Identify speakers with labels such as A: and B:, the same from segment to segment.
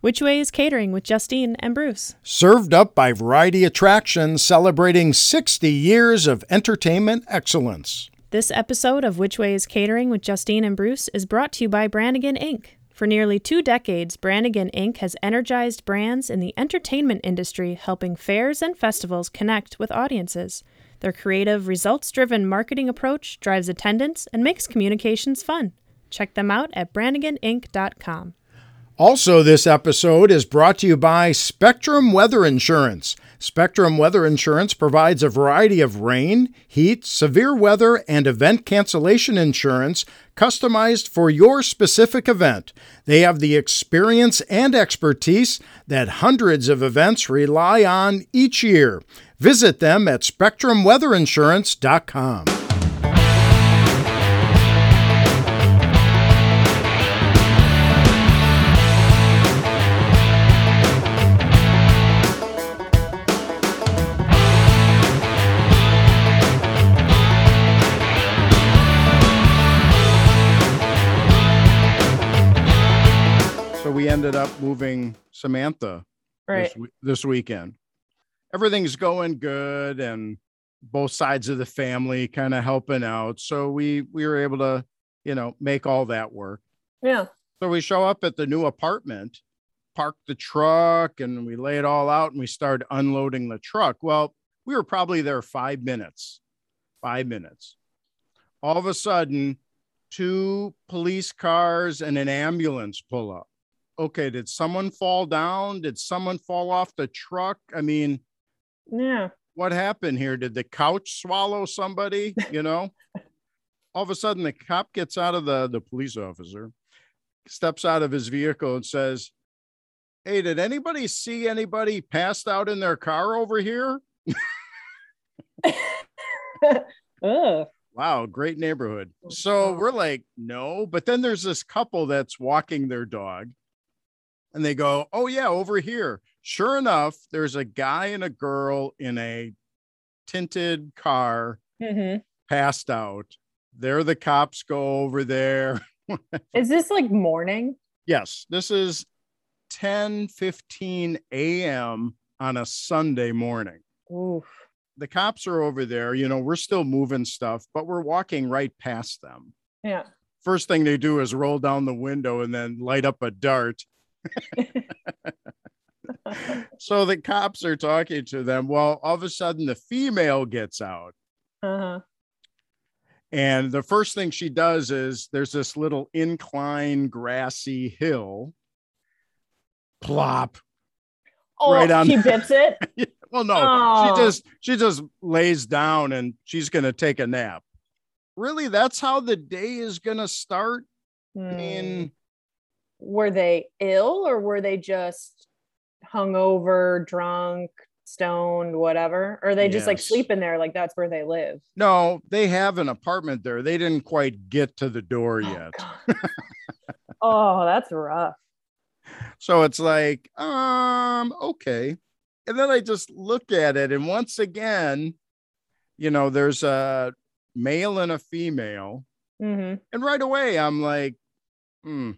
A: Which Way is Catering with Justine and Bruce.
B: Served up by Variety Attractions, celebrating 60 years of entertainment excellence.
A: This episode of Which Way is Catering with Justine and Bruce is brought to you by Brannigan Inc. For nearly two decades, Brannigan Inc. has energized brands in the entertainment industry, helping fairs and festivals connect with audiences. Their creative, results driven marketing approach drives attendance and makes communications fun. Check them out at branniganinc.com.
B: Also, this episode is brought to you by Spectrum Weather Insurance. Spectrum Weather Insurance provides a variety of rain, heat, severe weather, and event cancellation insurance customized for your specific event. They have the experience and expertise that hundreds of events rely on each year. Visit them at spectrumweatherinsurance.com. up moving Samantha
A: Right.
B: this, this weekend. Everything's going good and both sides of the family kind of helping out. So we we were able to, you know, make all that work.
A: Yeah.
B: So we show up at the new apartment, park the truck, and we lay it all out and we start unloading the truck. Well, we were probably there five minutes. Five minutes. All of a sudden, two police cars and an ambulance pull up. Okay, did someone fall down? Did someone fall off the truck? I mean,
A: Yeah.
B: what happened here? Did the couch swallow somebody? You know, all of a sudden the cop gets out of the the police officer, steps out of his vehicle and says, "Hey, did anybody see anybody passed out in their car over here?"
A: Ugh.
B: Wow, great neighborhood. Oh, so we're like, no, but then there's this couple that's walking their dog. And they go, Oh, yeah, over here. Sure enough, there's a guy and a girl in a tinted car
A: Mm-hmm.
B: passed out. There the cops go over there.
A: Is this like morning?
B: Yes, this is 10 15 a.m. on a Sunday morning.
A: Oof.
B: The cops are over there. You know, we're still moving stuff, but we're walking right past them.
A: Yeah.
B: First thing they do is roll down the window and then light up a dart. So the cops are talking to them. Well, all of a sudden, the female gets out.
A: Uh-huh.
B: And the first thing she does is there's this little incline grassy hill. Plop.
A: Oh,
B: Right on-
A: she bips it.
B: Well, no,
A: Oh.
B: she just she just lays down and she's gonna take a nap. Really, that's how the day is gonna start. I
A: Hmm.
B: mean,
A: were they ill or were they just hungover, drunk, stoned, whatever? Or they just like
B: Yes.
A: sleeping there like that's where they live?
B: no, they have an apartment there. They didn't quite get to the door
A: Oh,
B: yet.
A: Oh, that's rough.
B: So it's like, um, okay. And then I just look at it, and once again, you know, there's a male and a female.
A: hmm
B: And right away, I'm like, hmm,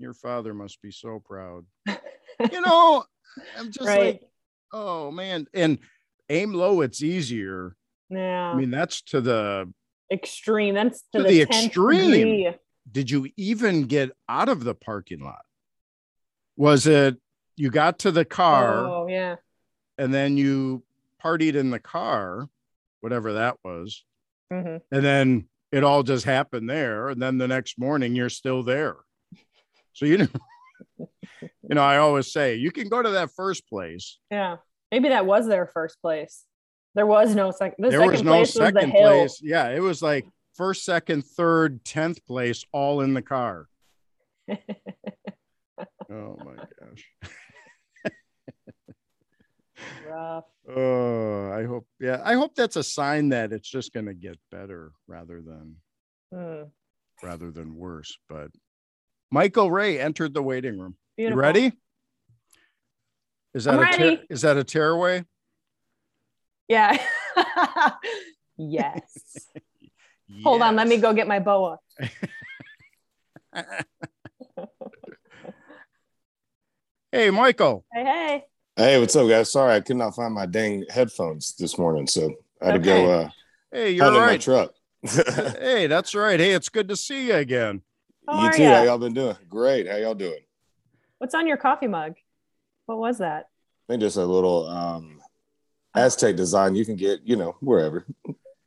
B: your father must be so proud. You know, I'm just
A: Right.
B: like, oh man. And aim low, it's easier.
A: Yeah.
B: I mean, that's to the
A: extreme. That's to,
B: To
A: the,
B: the extreme.
A: degree.
B: did you even get out of the parking lot? Was it you got to the car?
A: Oh, yeah.
B: and then you partied in the car, whatever that was,
A: hmm
B: and then it all just happened there. And then the next morning you're still there. So you know, you know, I always say you can go to that first place.
A: Yeah. Maybe that was their first place. There was no second. The
B: there
A: second
B: was no
A: place was the
B: second
A: hill.
B: place. Yeah, it was like first, second, third, tenth place, all in the car. oh my gosh.
A: Rough.
B: Oh, I hope. Yeah, I hope that's a sign that it's just going to get better rather than
A: Hmm.
B: rather than worse. But Michael Ray entered the waiting room.
A: Beautiful.
B: You ready? Is that
A: I'm
B: a tear-
A: ready.
B: is that a tearaway?
A: Yeah. yes. Hold on. Let me go get my boa.
B: Hey, Michael.
A: Hey, hey.
C: Hey, what's up, guys? Sorry, I could not find my dang headphones this morning, so I had
A: Okay.
C: to go. Uh,
B: Hey, you're
C: find in my
B: right.
C: truck.
B: hey, that's right. Hey, it's good to see you again.
A: How
C: you
A: are
C: too.
A: ya?
C: How y'all been doing? Great. How y'all doing?
A: What's on your coffee mug? What was that?
C: I think just a little um Aztec design you can get, you know, wherever.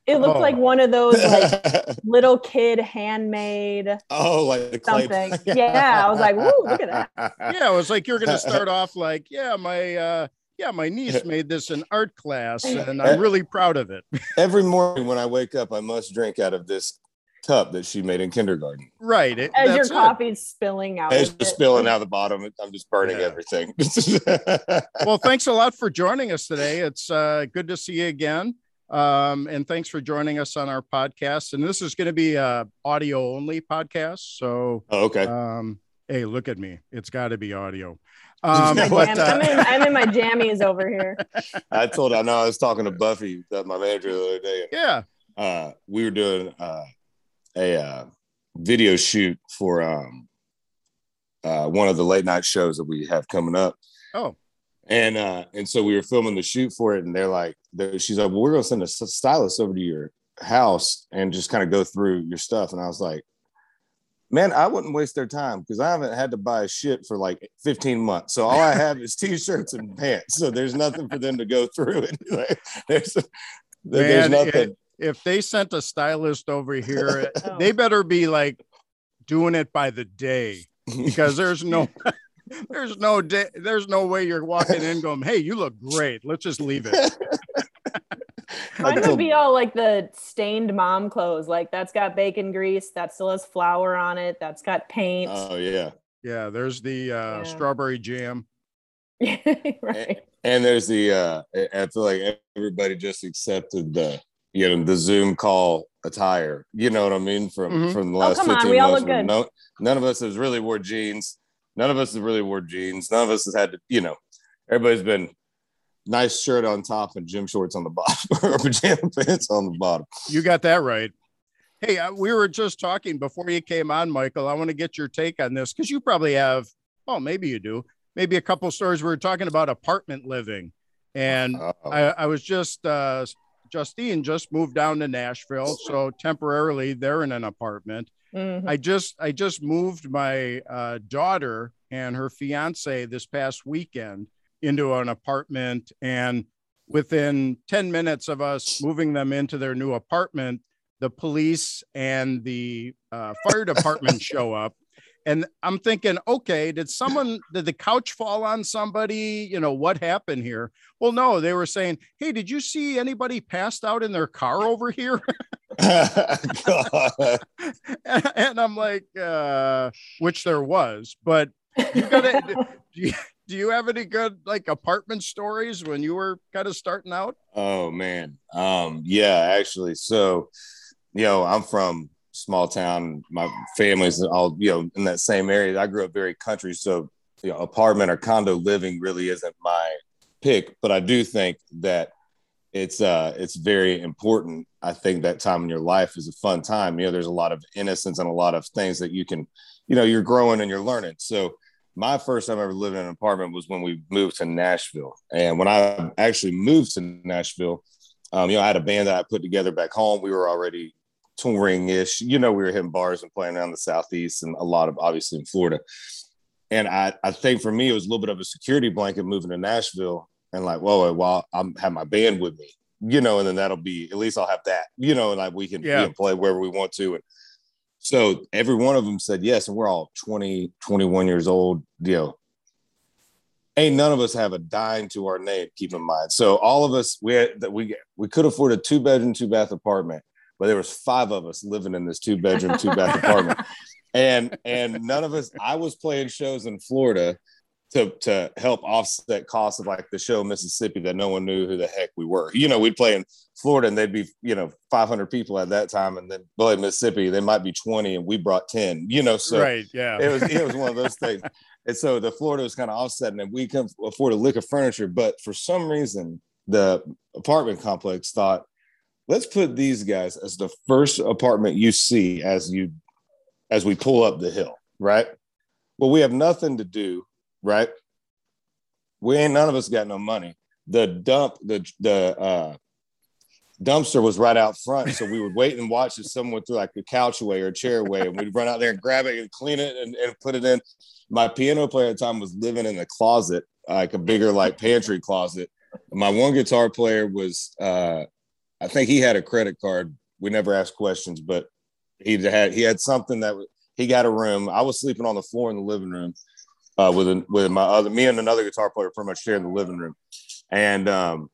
A: It looked
B: Oh.
A: like one of those like little kid handmade
C: oh, like the clay.
A: something. Yeah, I was like, "Woo, look at
C: that.
B: Yeah, it was like you're gonna start off like, yeah, my uh yeah, my niece made this in art class and I'm really proud of it.
C: Every morning when I wake up, I must drink out of this cup that she made in kindergarten.
B: Right. It,
A: as your
B: that's it.
A: coffee's spilling out.
C: It's just
A: it.
C: spilling out the bottom. I'm just burning
B: Yeah.
C: everything.
B: Well, thanks a lot for joining us today. It's uh, good to see you again. Um, and thanks for joining us on our podcast. And this is going to be a audio only podcast. So,
C: oh, okay.
B: um, hey, look at me. It's got to be audio. Um,
C: My
B: but, uh,
A: I'm, in, I'm in my jammies over here.
C: I told I know I was talking to Buffy, my manager the other day.
B: yeah.
C: uh, we were doing uh, a uh, video shoot for um, uh, one of the late night shows that we have coming up.
B: Oh,
C: And uh, and so we were filming the shoot for it, and they're like, they're, she's like, well, we're gonna send a stylist over to your house and just kind of go through your stuff. And I was like, man, I wouldn't waste their time because I haven't had to buy shit for like 15 months. So all I have is t-shirts and pants. So there's nothing for them to go through. Anyway, there's there's
B: Man,
C: nothing.
B: If they sent a stylist over here,
A: Oh.
B: they better be like doing it by the day because there's no. There's no day. There's no way you're walking in going, "Hey, you look great. Let's just leave it."
A: Mine would
C: told-
A: be all like the stained mom clothes. Like that's got bacon grease, that still has flour on it, that's got paint.
C: Oh yeah.
B: Yeah, there's the uh,
A: Yeah.
B: strawberry jam.
A: right.
C: And there's the uh I I feel like everybody just accepted the you know the Zoom call attire. You know what I mean? From
B: Mhm.
C: from the
A: Oh,
C: last
A: come on,
C: 15
A: we all
C: months.
A: look good.
C: No, none of us has really wore jeans. None of us has really wore jeans. None of us has had to, you know, everybody's been nice shirt on top and gym shorts on the bottom or pajama pants on the bottom.
B: You got that right. Hey, uh, we were just talking before you came on, Michael. I want to get your take on this because you probably have. Oh, maybe you do. Maybe a couple stories. We were talking about apartment living, and
C: Oh,
B: I, I was just uh, Justine just moved down to Nashville, so temporarily they're in an apartment.
A: Mhm.
B: I just I just moved my uh, daughter and her fiance this past weekend into an apartment, and within ten minutes of us moving them into their new apartment, the police and the uh, fire department show up. And I'm thinking, okay, did someone, did the couch fall on somebody? You know, what happened here? Well, no, they were saying, hey, did you see anybody passed out in their car over here?
C: God.
B: and I'm like, uh, which there was, but you gotta, do you, do you have any good like apartment stories when you were kind of starting out?
C: Oh man. Um, yeah, actually. So, you know, I'm from small town. My family's all, you know, in that same area. I grew up very country. So, you know, apartment or condo living really isn't my pick, but I do think that it's uh it's very important. I think that time in your life is a fun time. You know, there's a lot of innocence and a lot of things that you can, you know, you're growing and you're learning. So my first time ever living in an apartment was when we moved to Nashville. And when I actually moved to Nashville, um, you know, I had a band that I put together back home. We were already touring ish. You know, we were hitting bars and playing around the Southeast and a lot of obviously in Florida. And I, I think for me, it was a little bit of a security blanket moving to Nashville and like, whoa, well, I'm have my band with me, you know, and then that'll be at least I'll have that, you know, and like we can, we
B: Yeah.
C: can play wherever we want to. And so every one of them said yes, and we're all 20, 21 years old, you know. Ain't none of us have a dime to our name, keep in mind. So all of us, we had that we we could afford a two bedroom, two bath apartment, but there was five of us living in this two bedroom, two bath apartment. And and none of us, I was playing shows in Florida to to help offset costs of like the show Mississippi that no one knew who the heck we were. You know, we'd play in Florida and they'd be, you know, 500 people at that time. And then play Mississippi, they might be 20 and we brought 10, you know, so
B: right. Yeah.
C: it was it was one of those things. And so the Florida was kind of offsetting and we can afford a lick of furniture, but for some reason the apartment complex thought, let's put these guys as the first apartment you see as you as we pull up the hill, right? Well, we have nothing to do, right? we ain't none of us got no money. The dump, the the uh, dumpster was right out front, so we would wait and watch if someone threw like a couch away or a chair away, and we'd run out there and grab it and clean it and, and put it in. My piano player at the time was living in a closet, like a bigger like pantry closet. My one guitar player was, uh, I think he had a credit card. We never asked questions, but he had he had something that he got a room. I was sleeping on the floor in the living room uh, with with my other me and another guitar player pretty much sharing the living room, and um,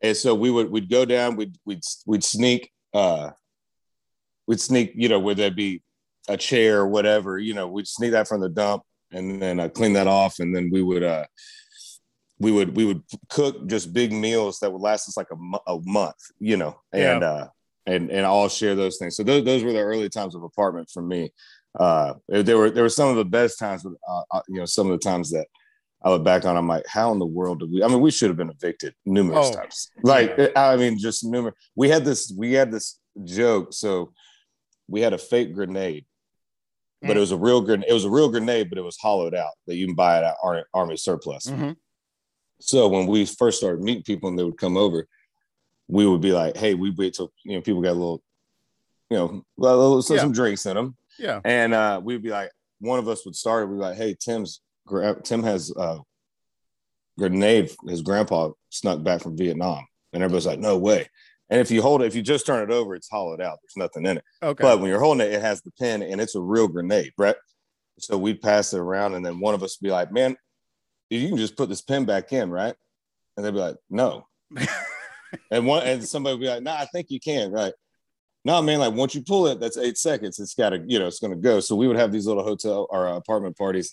C: and so we would we'd go down we'd we'd we'd sneak uh, we'd sneak you know where there'd be a chair or whatever you know we'd sneak that from the dump and then uh, clean that off and then we would uh we would we would cook just big meals that would last us like a, a month you know and yeah. uh and and all share those things so those, those were the early times of apartment for me uh, there were there were some of the best times, uh, uh, you know, some of the times that I look back on, I'm like, how in the world did we? I mean, we should have been evicted numerous oh, times. Like, yeah. I mean, just numerous. We had this, we had this joke. So we had a fake grenade, mm. but it was a real grenade. It was a real grenade, but it was hollowed out that you can buy it at Army, Army surplus. Mm-hmm. So when we first started meeting people and they would come over, we would be like, hey, we wait till you know people got a little, you know, little, yeah. some drinks in them
B: yeah.
C: And uh, we'd be like, one of us would start. We'd be like, hey, Tim's Tim has a grenade. His grandpa snuck back from Vietnam, and everybody's like, no way. And if you hold it, if you just turn it over, it's hollowed out. There's nothing in it. Okay. But when you're holding it, it has the pin, and it's a real grenade, Brett. So we'd pass it around, and then one of us would be like, man, you can just put this pin back in, right? And they'd be like, no. and one and somebody would be like, nah, I think you can, right? no man like once you pull it that's eight seconds. It's got to you know it's going to go. So we would have these little hotel or uh, apartment parties.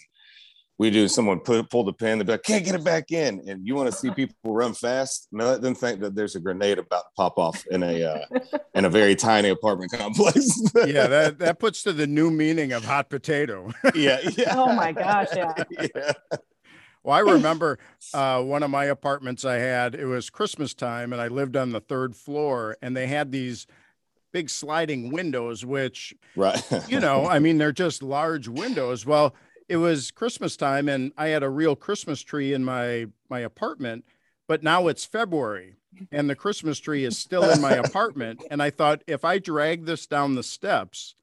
C: We do someone put pull the pin they'd be like can't get it back in. And you want to see people run fast? No let them think that there's a grenade about to pop off in a uh, in a very tiny apartment complex.
B: Yeah that that puts to the new meaning of hot potato.
C: Yeah yeah.
A: Oh my gosh yeah, yeah.
B: Well, I remember uh, one of my apartments I had, it was Christmas time, and I lived on the third floor, and they had these big sliding windows, which,
C: right.
B: you know, I mean, they're just large windows. Well, it was Christmas time and I had a real Christmas tree in my my apartment, but now it's February and the Christmas tree is still in my apartment. And I thought if I drag this down the steps,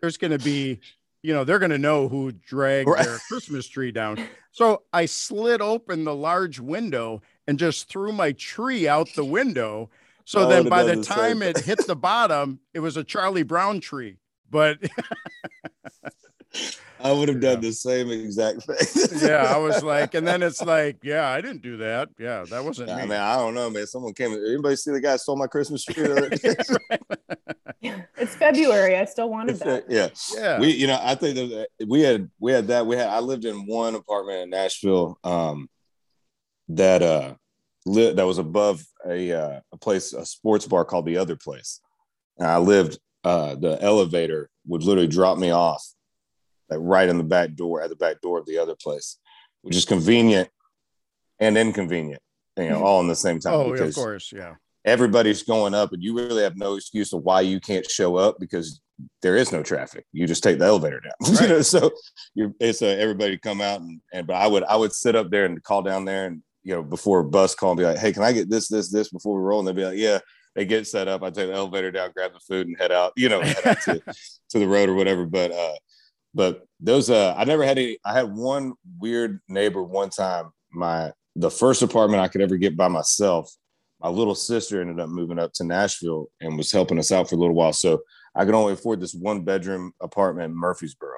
B: there's going to be, you know, they're going to know who dragged right. their Christmas tree down. So I slid open the large window and just threw my tree out the window so then by the time it hit the bottom, it was a Charlie Brown tree. But
C: I would have done the same exact thing.
B: yeah, I was like, and then it's like, yeah, I didn't do that. Yeah, that wasn't
C: yeah,
B: me.
C: Man, I don't know, man. Someone came. Anybody see the guy stole my Christmas tree?
A: it's February. I still wanted that.
C: Yeah, yeah. We, you know, I think that we had we had that. We had. I lived in one apartment in Nashville. Um, that uh li- that was above a uh, a place, a sports bar called the Other Place. And I lived. Uh, the elevator would literally drop me off, like right in the back door at the back door of the other place, which is convenient and inconvenient. You know, all in the same time.
B: Oh, of course, yeah.
C: Everybody's going up, and you really have no excuse of why you can't show up because there is no traffic. You just take the elevator down. Right. you know, so you're, it's uh, everybody come out and, and but I would I would sit up there and call down there and you know, before a bus call and be like, hey, can I get this, this, this before we roll? And they'd be like, yeah. They get set up. I take the elevator down, grab the food, and head out. You know, head out to, to the road or whatever. But uh, but those uh, I never had any. I had one weird neighbor one time. My the first apartment I could ever get by myself. My little sister ended up moving up to Nashville and was helping us out for a little while. So I could only afford this one bedroom apartment in Murfreesboro.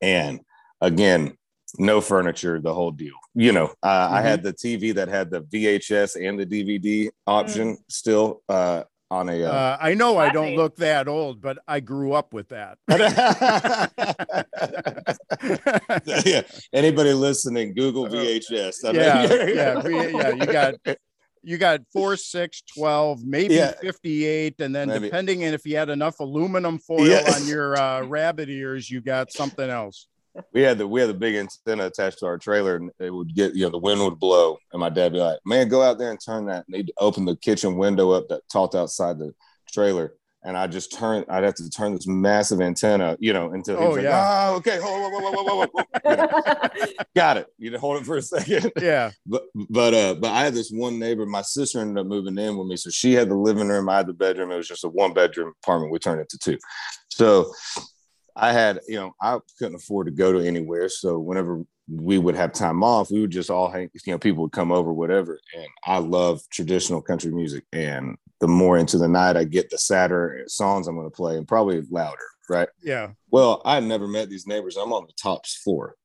C: And again, no furniture, the whole deal. You know, uh, mm-hmm. I had the TV that had the VHS and the DVD option mm. still uh, on a. Uh,
B: uh I know I don't look that old, but I grew up with that.
C: yeah. Anybody listening, Google VHS.
B: I yeah, mean, yeah, yeah. You got you got four, six, 12, maybe yeah. 58. And then maybe. depending on if you had enough aluminum foil yeah. on your uh, rabbit ears, you got something else
C: we had the we had the big antenna attached to our trailer, and it would get you know the wind would blow, and my dad would be like, "Man, go out there and turn that." And he'd open the kitchen window up that talked outside the trailer, and I just turn. I'd have to turn this massive antenna, you know, until
B: Oh,
C: like,
B: yeah.
C: "Oh, okay, hold whoa, whoa, whoa." Got it. You know, hold it for a second.
B: Yeah.
C: But but uh, but I had this one neighbor. My sister ended up moving in with me, so she had the living room. I had the bedroom. It was just a one bedroom apartment. We turned it to two. So I had, you know, I couldn't afford to go to anywhere. So whenever we would have time off, we would just all hang, you know, people would come over, whatever. And I love traditional country music. And the more into the night I get, the sadder songs I'm going to play and probably louder, right?
B: Yeah.
C: Well, I had never met these neighbors. I'm on the top floor.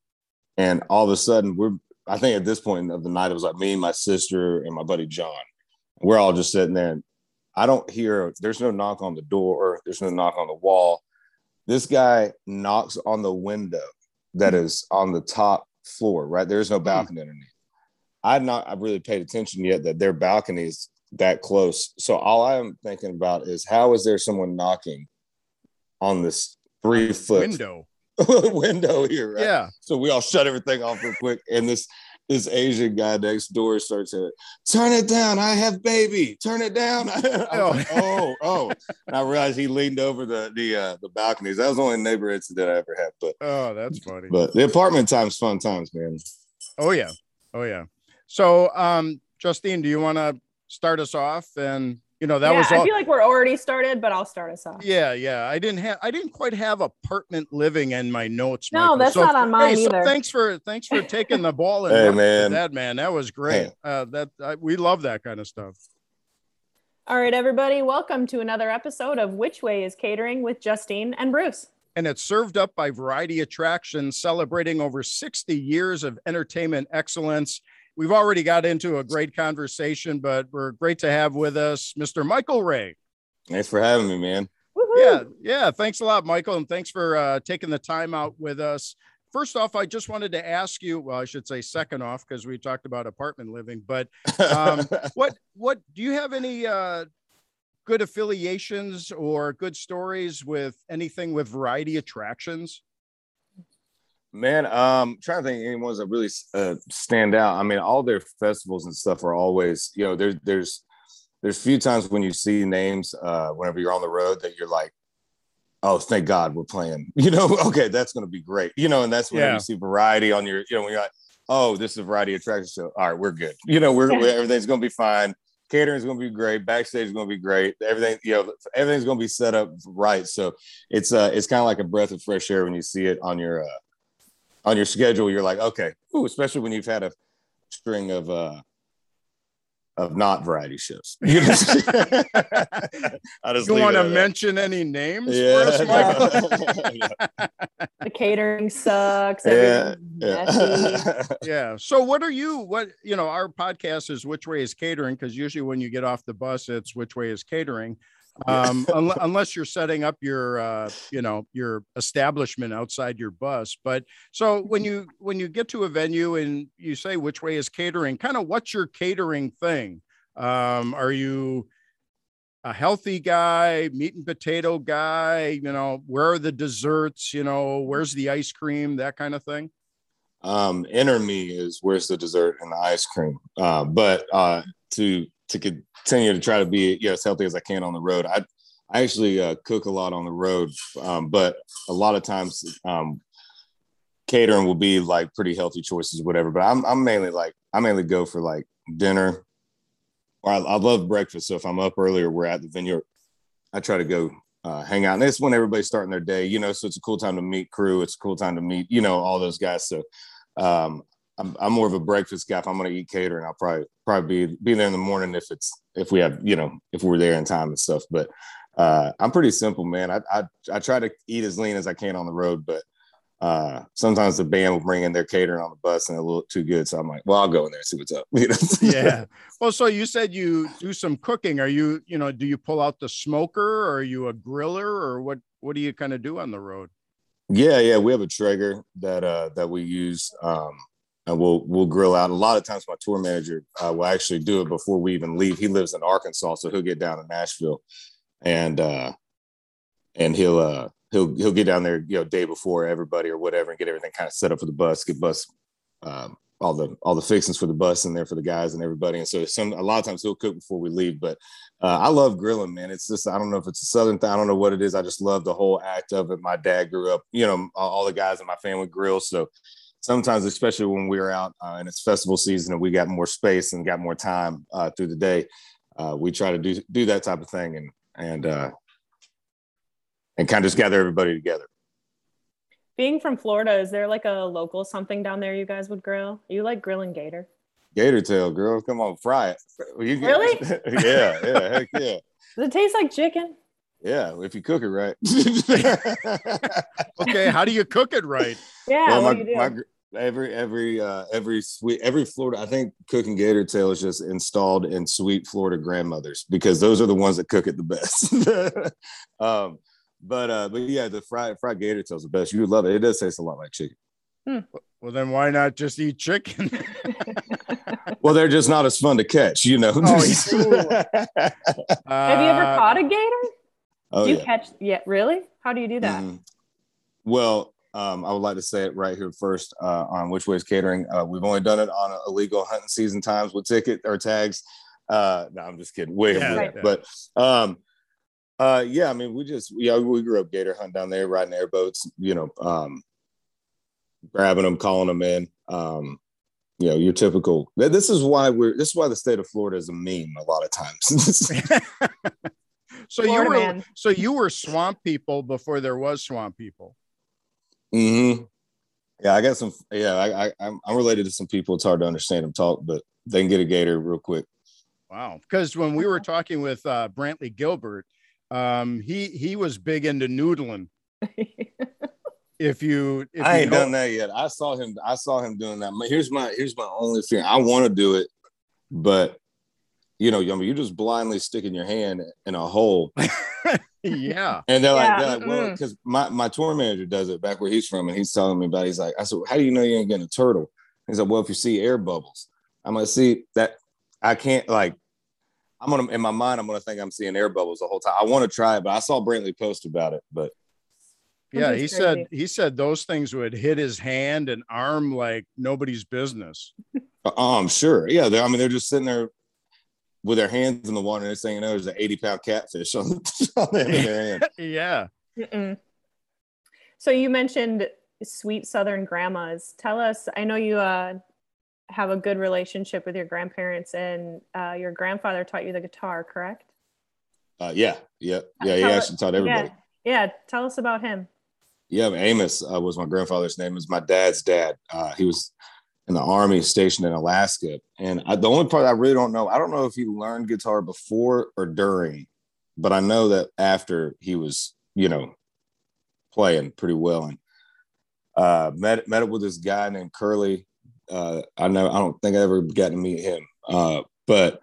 C: And all of a sudden, we're, I think at this point of the night, it was like me, my sister, and my buddy John. We're all just sitting there. And I don't hear, there's no knock on the door, there's no knock on the wall. This guy knocks on the window that hmm. is on the top floor, right? There's no hmm. balcony underneath. I've not, I've really paid attention yet that their balcony is that close. So all I'm thinking about is how is there someone knocking on this three foot
B: Window.
C: window here, right?
B: Yeah.
C: So we all shut everything off real quick, and this this Asian guy next door starts to turn it down. I have baby. Turn it down. Was like, oh, oh. And I realized he leaned over the the uh, the balconies. That was the only neighbor incident I ever had. But
B: Oh, that's funny.
C: but the apartment times fun times, man.
B: Oh yeah. Oh yeah. So um Justine, do you want to start us off? And you know, that
D: yeah,
B: was all
D: I feel like we're already started, but I'll start us off.
B: yeah, yeah. I didn't have I didn't quite have apartment living in my notes.
D: No,
B: Michael.
D: that's
B: So-
D: not on mine
B: hey, so
D: either.
B: thanks for thanks for taking the ball and
C: Hey, man.
B: that man. That was great. Uh, that I, we love that kind of stuff.
D: All right, everybody, welcome to another episode of Which Way is Catering with Justine and Bruce.
B: and it's served up by Variety Attractions, celebrating over 60 years of entertainment excellence. We've already got into a great conversation, but we're great to have with us Mr. Michael Ray.
C: Thanks for having me, man.
D: Woohoo!
B: Yeah, yeah. Thanks a lot, Michael, and thanks for uh, taking the time out with us. First off, I just wanted to ask you. Well, I should say second off because we talked about apartment living. But um, what what do you have any uh, good affiliations or good stories with anything with Variety Attractions?
C: Man, um, trying to think of any ones that really uh, stand out. I mean, all their festivals and stuff are always, you know, there's there's there's few times when you see names uh, whenever you're on the road that you're like, oh, thank God we're playing. You know, okay, that's going to be great. You know, and that's when
B: Yeah.
C: you see variety on your, you know, when you're like, oh, this is a variety attraction show. All right, we're good. You know, we're, we're- everything's going to be fine. Catering's going to be great. Backstage is going to be great. Everything, you know, everything's going to be set up right. So it's uh, it's kind of like a breath of fresh air when you see it on your uh, on your schedule. You're like, okay, Ooh, especially when you've had a string of uh, of not variety shows. You know? I just
B: You want to
C: at that.
B: mention any names for us, Michael?
C: yeah.
D: The catering sucks.
C: Yeah, yeah.
B: yeah. So what are you what you know, our podcast is which way is catering because usually when you get off the bus it's which way is catering. Um un- unless you're setting up your uh you know your establishment outside your bus. But so when you when you get to a venue and you say which way is catering, kind of what's your catering thing? Um are you a healthy guy, meat and potato guy, you know, where are the desserts, you know, where's the ice cream, that kind of thing?
C: um inner me is where's the dessert and the ice cream uh but uh to to continue to try to be you know, as healthy as i can on the road. I i actually uh, cook a lot on the road um but a lot of times um catering will be like pretty healthy choices whatever but i'm, I'm mainly like i mainly go for like dinner. Or I, I love breakfast so if i'm up earlier we're at the vineyard i try to go uh, hang out. And it's when everybody's starting their day you know so it's a cool time to meet crew. It's a cool time to meet you know all those guys. So um I'm, I'm more of a breakfast guy. If I'm going to eat catering, I'll probably probably be be there in the morning if it's if we have you know if we're there in time and stuff. But uh, I'm pretty simple, man. I, I I try to eat as lean as I can on the road, but uh, sometimes the band will bring in their catering on the bus and a little too good. So I'm like, well, I'll go in there and see what's up. You know?
B: yeah. Well, so you said you do some cooking. Are you, you know, do you pull out the smoker or are you a griller or what, what do you kind of do on the road?
C: Yeah, yeah, we have a Traeger that uh that we use um and we'll we'll grill out. A lot of times my tour manager uh, will actually do it before we even leave. He lives in Arkansas, so he'll get down to Nashville and uh and he'll uh he'll he'll get down there, you know, day before everybody or whatever and get everything kind of set up for the bus, get bus um all the all the fixings for the bus in there for the guys and everybody. And so some a lot of times he'll cook before we leave. But uh, I love grilling, man. It's just I don't know if it's a southern thing. I don't know what it is. I just love the whole act of it. My dad grew up, you know, all the guys in my family grill. So sometimes, especially when we are out uh, and it's festival season and we got more space and got more time uh, through the day, uh, we try to do do that type of thing and and uh, and kind of just gather everybody together.
D: Being from Florida, is there like a local something down there you guys would grill? You like grilling gator?
C: Gator tail, girl. Come on, fry it.
D: You really?
C: yeah, yeah, heck yeah.
D: Does it taste like chicken?
C: Yeah, if you cook it right.
B: okay, how do you cook it right?
D: Yeah, well, my, my,
C: every every uh every sweet every Florida, I think cooking gator tail is just installed in sweet Florida grandmothers because those are the ones that cook it the best. um, but uh, but yeah, the fried fried gator tail is the best. You would love it. It does taste a lot like chicken.
B: Hmm. Well, then why not just eat chicken?
C: well, they're just not as fun to catch, you know. Oh,
D: uh, Have you ever caught a gator? Oh, do you yeah. catch? Yeah, really? How do you do that? Mm-hmm.
C: Well, um, I would like to say it right here first uh, on Which Ways Catering. Uh, we've only done it on illegal hunting season times with ticket or tags. Uh, no, I'm just kidding. Wait, yeah, right. but um, uh, yeah, I mean, we just yeah, we grew up gator hunt down there, riding airboats, you know, um, grabbing them, calling them in. Um, you know, your typical. This is why we're. This is why the state of Florida is a meme a lot of times.
B: so Florida you were man. so you were swamp people before there was swamp people.
C: Hmm. Yeah, I got some. Yeah, I, I I'm, I'm related to some people. It's hard to understand them talk, but they can get a gator real quick.
B: Wow. Because when we were talking with uh, Brantley Gilbert, um, he he was big into noodling. if you, if
C: I ain't
B: you
C: know, done that yet. I saw him. I saw him doing that. Here's my here's my only fear. I want to do it, but you know, I mean, you're just blindly sticking your hand in a hole.
B: yeah.
C: And they're yeah. like, they're like, well, because my, my tour manager does it back where he's from, and he's telling me about. It. He's like, I said, how do you know you ain't getting a turtle? He's like, well, if you see air bubbles, I'm gonna see that. I can't like I'm gonna in my mind, I'm gonna think I'm seeing air bubbles the whole time. I want to try it, but I saw Brantley post about it. But
B: yeah, he said he said those things would hit his hand and arm like nobody's business.
C: uh, I'm sure. Yeah, I mean they're just sitting there with their hands in the water and they're saying, "No, there's an 80 pound catfish on, on the end of their hand."
B: yeah.
D: Mm-mm. So you mentioned sweet Southern grandmas. Tell us. I know you uh, have a good relationship with your grandparents and uh, your grandfather taught you the guitar, correct?
C: Uh, yeah, yeah, yeah. He actually taught everybody.
D: Yeah, yeah. tell us about him.
C: Yeah, Amos uh, was my grandfather's name. It was my dad's dad. Uh, he was in the army stationed in Alaska, and I, the only part I really don't know, I don't know if he learned guitar before or during, but I know that after he was, you know, playing pretty well. And uh, met met up with this guy named Curly uh, I know I don't think I ever got to meet him, uh, but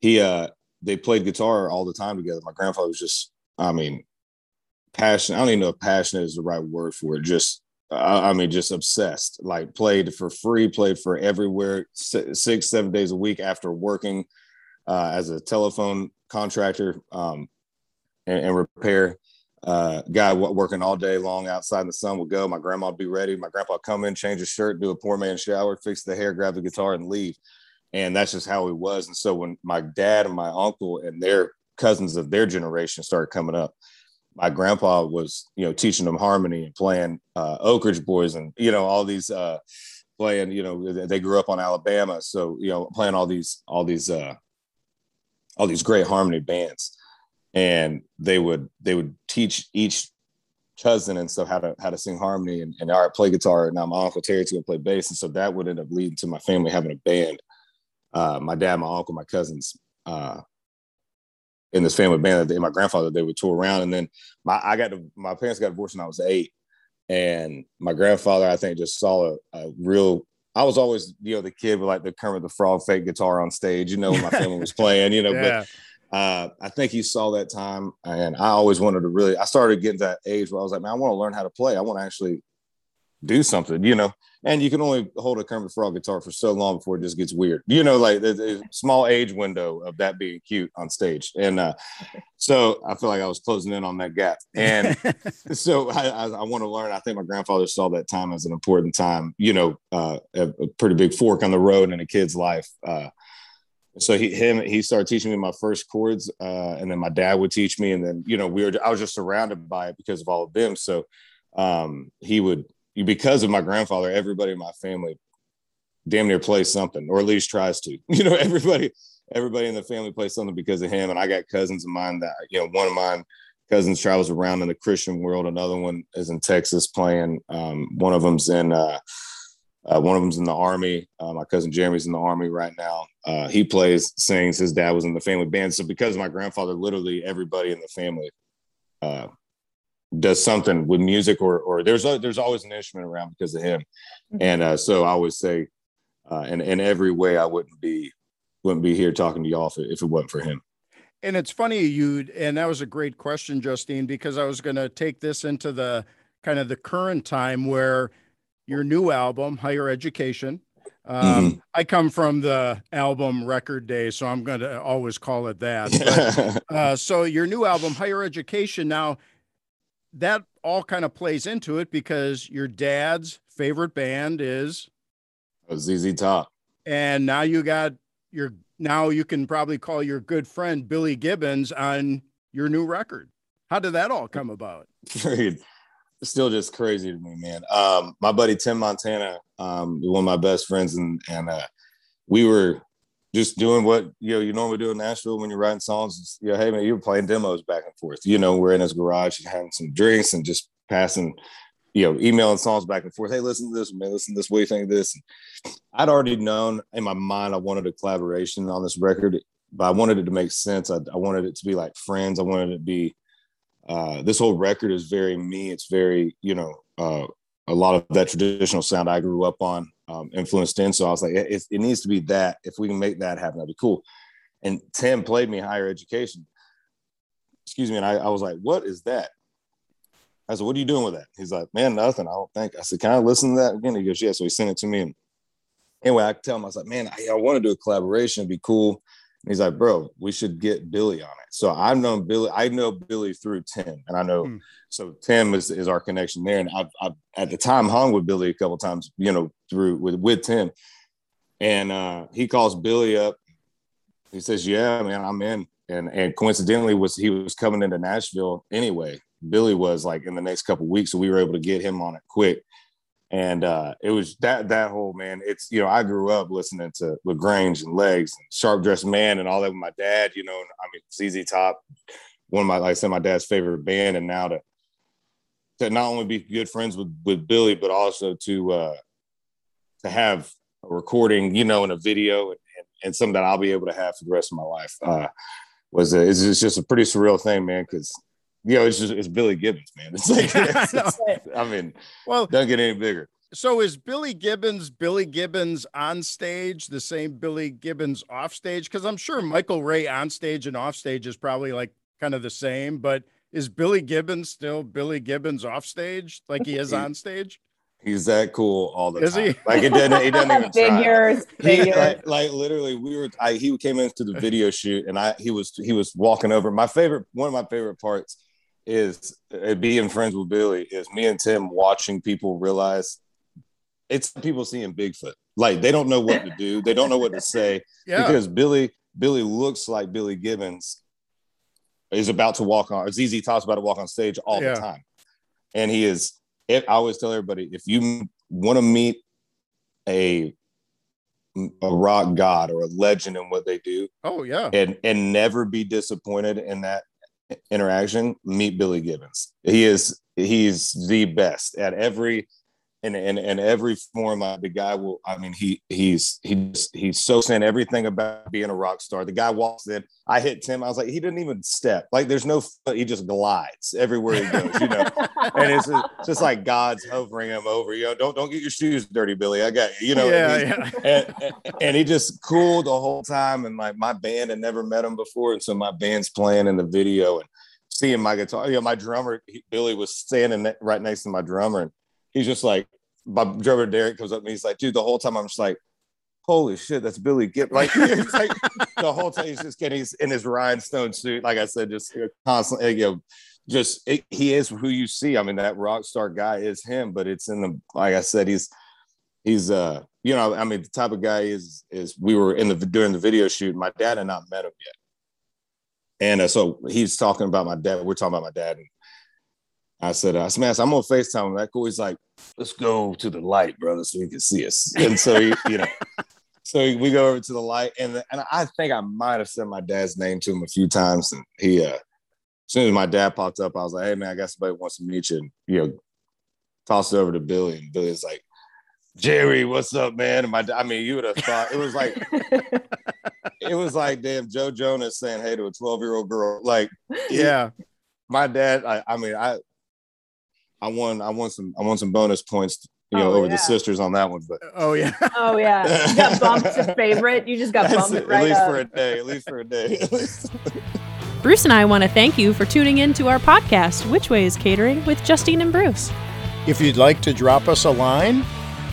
C: he uh, they played guitar all the time together. My grandfather was just, I mean, passionate. I don't even know if passionate is the right word for it. Just, I mean, just obsessed. Like played for free, played for everywhere, six seven days a week after working uh, as a telephone contractor um, and, and repair uh, guy working all day long outside in the sun would go. My grandma would be ready. My grandpa would come in, change his shirt, do a poor man shower, fix the hair, grab the guitar, and leave. And that's just how he was. And so when my dad and my uncle and their cousins of their generation started coming up, my grandpa was, you know, teaching them harmony and playing uh, Oak Ridge Boys and you know all these uh, playing. You know, they grew up on Alabama, so you know, playing all these all these uh, all these great harmony bands and they would they would teach each cousin and stuff how to how to sing harmony and, and all right play guitar And now my uncle terry's gonna play bass and so that would end up leading to my family having a band uh, my dad my uncle my cousins uh, in this family band and my grandfather they would tour around and then my i got to, my parents got divorced when i was eight and my grandfather i think just saw a, a real I was always, you know, the kid with like the Kermit the Frog fake guitar on stage, you know, when my family was playing, you know, yeah. but uh, I think he saw that time, and I always wanted to really. I started getting to that age where I was like, man, I want to learn how to play. I want to actually do something, you know. And you can only hold a Kermit Frog guitar for so long before it just gets weird, you know. Like the, small age window of that being cute on stage, and uh, so I feel like I was closing in on that gap. And so I, I, I want to learn. I think my grandfather saw that time as an important time, you know, uh, a, a, pretty big fork on the road in a kid's life. Uh, so he him he started teaching me my first chords, uh, and then my dad would teach me, and then you know we were I was just surrounded by it because of all of them. So um, he would because of my grandfather, everybody in my family damn near plays something, or at least tries to. You know, everybody, everybody in the family plays something because of him. And I got cousins of mine that, you know, one of mine cousins travels around in the Christian world. Another one is in Texas playing. Um, one of them's in, uh, uh, one of them's in the army. Uh, my cousin Jeremy's in the army right now. Uh, he plays, sings. His dad was in the family band. So because of my grandfather, literally everybody in the family uh, does something with music or or there's a, there's always an instrument around because of him mm-hmm. and uh, so i always say uh, in, in every way i wouldn't be wouldn't be here talking to y'all if it, if it wasn't for him
B: and it's funny you and that was a great question justine because i was going to take this into the kind of the current time where your new album higher education um, mm-hmm. I come from the album record day, so I'm going to always call it that. But, uh, so your new album, Higher Education, now that all kind of plays into it because your dad's favorite band is
C: ZZ Top.
B: And now you got your now you can probably call your good friend Billy Gibbons on your new record. How did that all come about?
C: Still just crazy to me, man. Um, my buddy Tim Montana, um, one of my best friends, and and uh, we were just doing what you know you normally do in Nashville when you're writing songs. You know, hey man, you were playing demos back and forth. You know, we're in his garage having some drinks and just passing, you know, emailing songs back and forth. Hey, listen to this, man. Listen to this. What do you think of this? I'd already known in my mind I wanted a collaboration on this record, but I wanted it to make sense. I, I wanted it to be like friends. I wanted it to be. Uh, this whole record is very me. It's very, you know, uh, a lot of that traditional sound I grew up on um, influenced in. So I was like, it, it, needs to be that. If we can make that happen, that'd be cool. And Tim played me higher education. Excuse me. And I, I was like, what is that? I said, what are you doing with that? He's like, man, nothing. I don't think. I said, can I listen to that again? He goes, yeah. So he sent it to me. And anyway, I tell him, I was like, man, I, I want to do a collaboration. It'd be cool. And he's like, bro, we should get Billy on it. So I've known Billy, I know Billy through Tim. And I know, hmm. so Tim is, is our connection there. And I've, I've, at the time hung with Billy a couple times, you know, through with, with Tim. And uh, he calls Billy up. He says, yeah, man, I'm in. And, and coincidentally was he was coming into Nashville anyway. Billy was like in the next couple weeks. So we were able to get him on it quick and uh, it was that that whole man. It's you know I grew up listening to La Grange and Legs, and Sharp Dressed Man, and all that with my dad. You know, I mean ZZ Top, one of my like I said my dad's favorite band, and now to to not only be good friends with with Billy, but also to uh, to have a recording, you know, and a video, and, and, and something that I'll be able to have for the rest of my life. Uh, was a, it's just a pretty surreal thing, man, because you know, it's just it's Billy Gibbons, man. It's like it's, it's, I mean, well, don't get any bigger.
B: So is Billy Gibbons Billy Gibbons on stage the same Billy Gibbons off stage? Because I'm sure Michael Ray on stage and off stage is probably like kind of the same, but is Billy Gibbons still Billy Gibbons off stage like he is on stage?
C: He's that cool all the is time. He? Like it doesn't. He doesn't even figures. He, like, like, literally, we were. I, he came into the video shoot, and I he was he was walking over. My favorite, one of my favorite parts is uh, being friends with Billy is me and Tim watching people realize it's people seeing Bigfoot. Like they don't know what to do, they don't know what to say yeah. because Billy Billy looks like Billy Gibbons is about to walk on. ZZ Top's about to walk on stage all yeah. the time, and he is. It, I always tell everybody if you want to meet a a rock god or a legend in what they do.
B: Oh yeah,
C: and and never be disappointed in that interaction, meet Billy Gibbons. He is he's the best at every in in, in every form. Uh, the guy will. I mean, he he's he's he's so saying everything about being a rock star. The guy walks in. I hit Tim. I was like, he didn't even step. Like, there's no. He just glides everywhere he goes. You know, and it's just, just, like God's hovering him over. You know, don't don't get your shoes dirty, Billy. I got you. You know, yeah, and, yeah. And, and, and he just cool the whole time. And like my band had never met him before, and so my band's playing in the video and seeing my guitar. You know, my drummer Billy was standing right next to my drummer, and he's just like Bob Driver Derek comes up and he's like, dude, the whole time I'm just like, holy shit, that's Billy Gibb. Like, like the whole time he's just getting he's in his rhinestone suit. Like I said, just constantly, you know, just it, he is who you see. I mean, that rock star guy is him, but it's in the like I said, he's he's uh you know, I mean, the type of guy is is we were in the during the video shoot. My dad had not met him yet, and uh, so he's talking about my dad. We're talking about my dad, and I said, I said, man, I'm on Facetime. And that cool. He's like, let's go to the light, brother, so you can see us. And so he, you know, so we go over to the light, and and I think I might have said my dad's name to him a few times, and he uh as soon as my dad popped up, I was like, "Hey man, I guess somebody wants to meet you." And you know, tossed it over to Billy, and Billy's like, "Jerry, what's up, man?" And my, I mean, you would have thought it was like, it was like, damn, Joe Jonas saying, "Hey" to a twelve year old girl. Like,
B: yeah,
C: my dad. I, I mean, I, I won, I won some, I won some bonus points you know, oh, over yeah. the sisters on that one. But
B: oh yeah,
D: oh yeah, you got bumped to favorite. You just got bumped right
C: at least
D: up.
C: for a day. At least for a day.
A: Bruce and I want to thank you for tuning in to our podcast, Which Way is Catering, with Justine and Bruce.
B: If you'd like to drop us a line,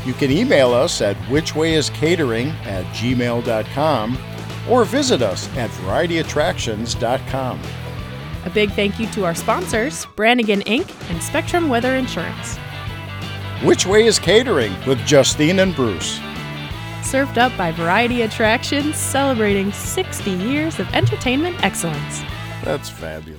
B: you can email us at whichwayiscatering at gmail.com or visit us at varietyattractions.com.
A: A big thank you to our sponsors, Brannigan Inc. and Spectrum Weather Insurance.
B: Which Way is Catering with Justine and Bruce
A: served up by Variety Attractions, celebrating 60 years of entertainment excellence.
B: That's fabulous.